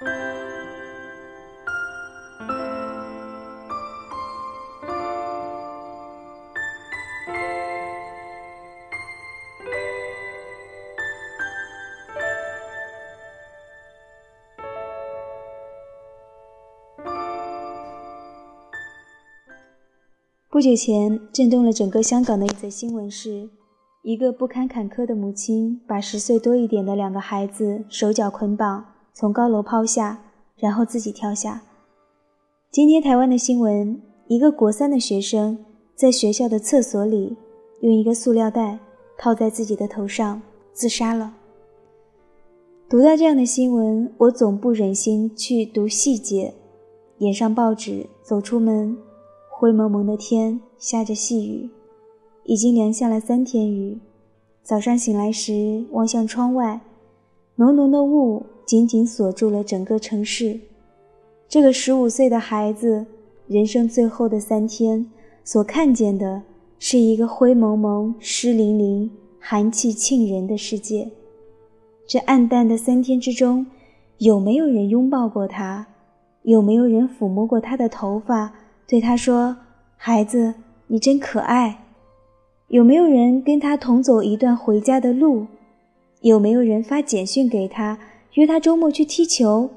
不久前，震动了整个香港的一则新闻是：一个不堪坎坷的母亲把十岁多一点的两个孩子手脚捆绑，从高楼抛下，然后自己跳下。今天台湾的新闻，一个国三的学生在学校的厕所里用一个塑料袋套在自己的头上自杀了。读到这样的新闻，我总不忍心去读细节，掩上报纸，走出门。灰蒙蒙的天，下着细雨，已经连下了三天雨。早上醒来时，望向窗外，浓浓的雾紧紧锁住了整个城市。这个十五岁的孩子，人生最后的三天，所看见的是一个灰蒙蒙、湿淋淋、寒气沁人的世界。这暗淡的三天之中，有没有人拥抱过他？有没有人抚摸过他的头发？对他说：“孩子，你真可爱。”有没有人跟他同走一段回家的路？有没有人发简讯给他，约他周末去踢球？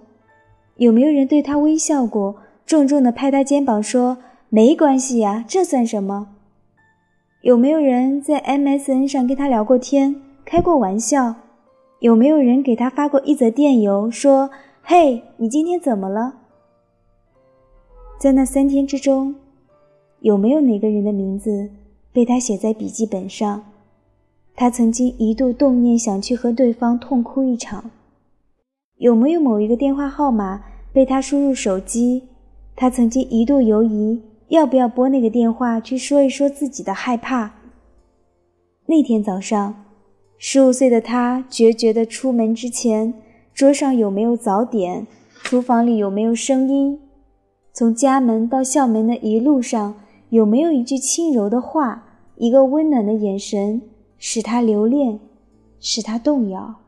有没有人对他微笑过，重重的拍他肩膀说：“没关系呀，这算什么？”有没有人在 MSN 上跟他聊过天，开过玩笑？有没有人给他发过一则电邮，说：“嘿，你今天怎么了？”在那三天之中，有没有哪个人的名字被他写在笔记本上？他曾经一度动念想去和对方痛哭一场。有没有某一个电话号码被他输入手机？他曾经一度犹疑要不要拨那个电话去说一说自己的害怕。那天早上，十五岁的他决绝地出门之前，桌上有没有早点？厨房里有没有声音？从家门到校门的一路上，有没有一句轻柔的话，一个温暖的眼神，使他留恋，使他动摇？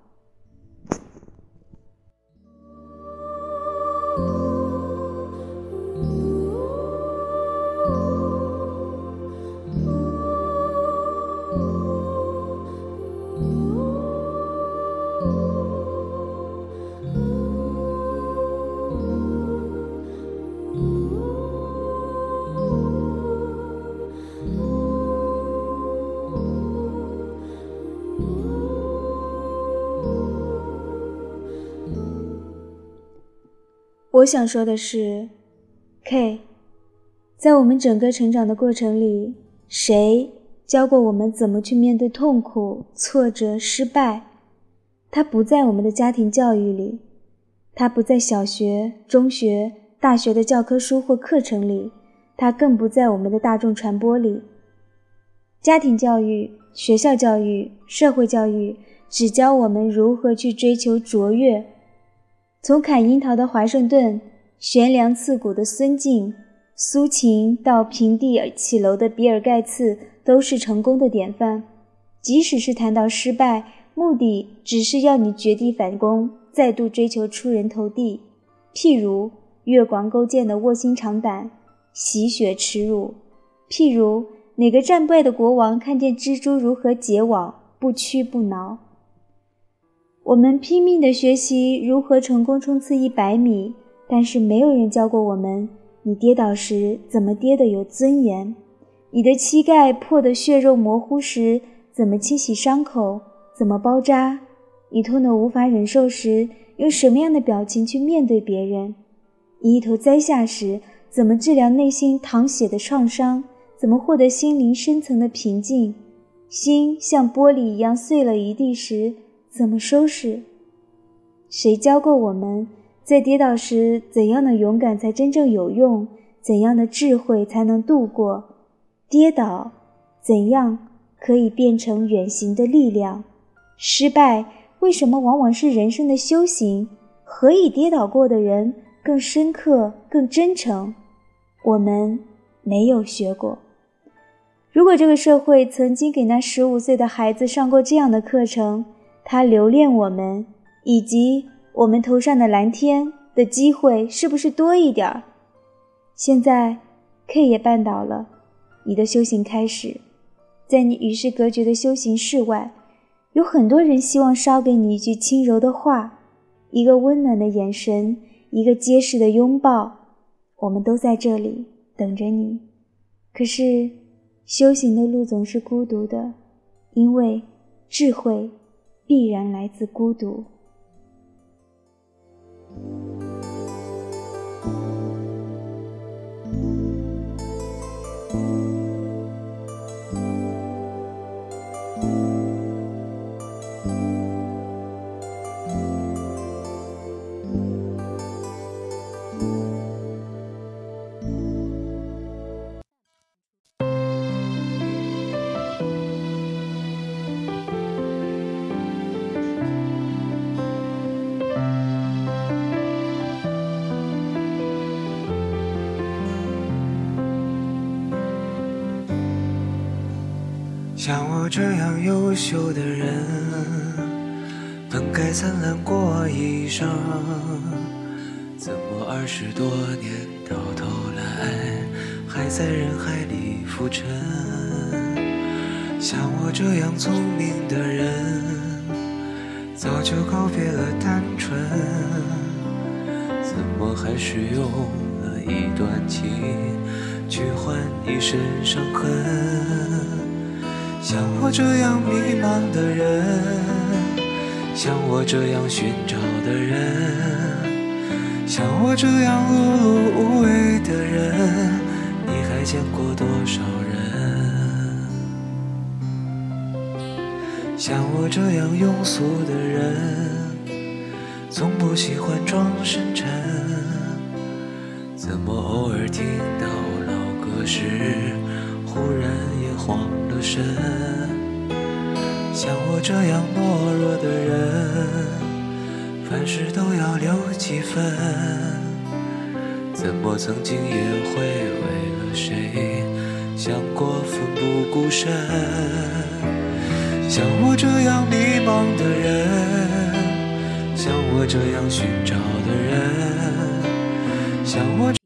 我想说的是，K，在我们整个成长的过程里，谁教过我们怎么去面对痛苦、挫折、失败？它不在我们的家庭教育里，它不在小学、中学、大学的教科书或课程里，它更不在我们的大众传播里。家庭教育、学校教育、社会教育只教我们如何去追求卓越。从砍樱桃的华盛顿，悬梁刺股的孙敬、苏秦，到平地起楼的比尔盖茨，都是成功的典范。即使是谈到失败，目的只是要你绝地反攻，再度追求出人头地。譬如越广勾践的卧薪尝胆，洗雪耻辱；譬如哪个战败的国王看见蜘蛛如何结网，不屈不挠。我们拼命地学习如何成功冲刺一百米，但是没有人教过我们：你跌倒时怎么跌得有尊严；你的膝盖破得血肉模糊时怎么清洗伤口、怎么包扎；你痛得无法忍受时用什么样的表情去面对别人；你一头栽下时怎么治疗内心淌血的创伤；怎么获得心灵深层的平静；心像玻璃一样碎了一地时。怎么收拾？谁教过我们在跌倒时怎样的勇敢才真正有用？怎样的智慧才能度过跌倒？怎样可以变成远行的力量？失败为什么往往是人生的修行？何以跌倒过的人更深刻、更真诚？我们没有学过。如果这个社会曾经给那十五岁的孩子上过这样的课程，他留恋我们，以及我们头上的蓝天的机会是不是多一点儿？现在 K 也绊倒了，你的修行开始，在你与世隔绝的修行室外，有很多人希望捎给你一句轻柔的话，一个温暖的眼神，一个结实的拥抱。我们都在这里等着你。可是，修行的路总是孤独的，因为智慧必然来自孤独。像我这样优秀的人，本该灿烂过一生，怎么二十多年到头来还在人海里浮沉？像我这样聪明的人，早就告别了单纯，怎么还是用了一段情去换一身伤痕？像我这样迷茫的人，像我这样寻找的人，像我这样碌碌无为的人，你还见过多少人？像我这样庸俗的人，从不喜欢装深沉，怎么偶尔听到老歌时，慌了神，像我这样懦弱的人，凡事都要留几分。怎么曾经也会为了谁想过奋不顾身？像我这样迷茫的人，像我这样寻找的人，像我。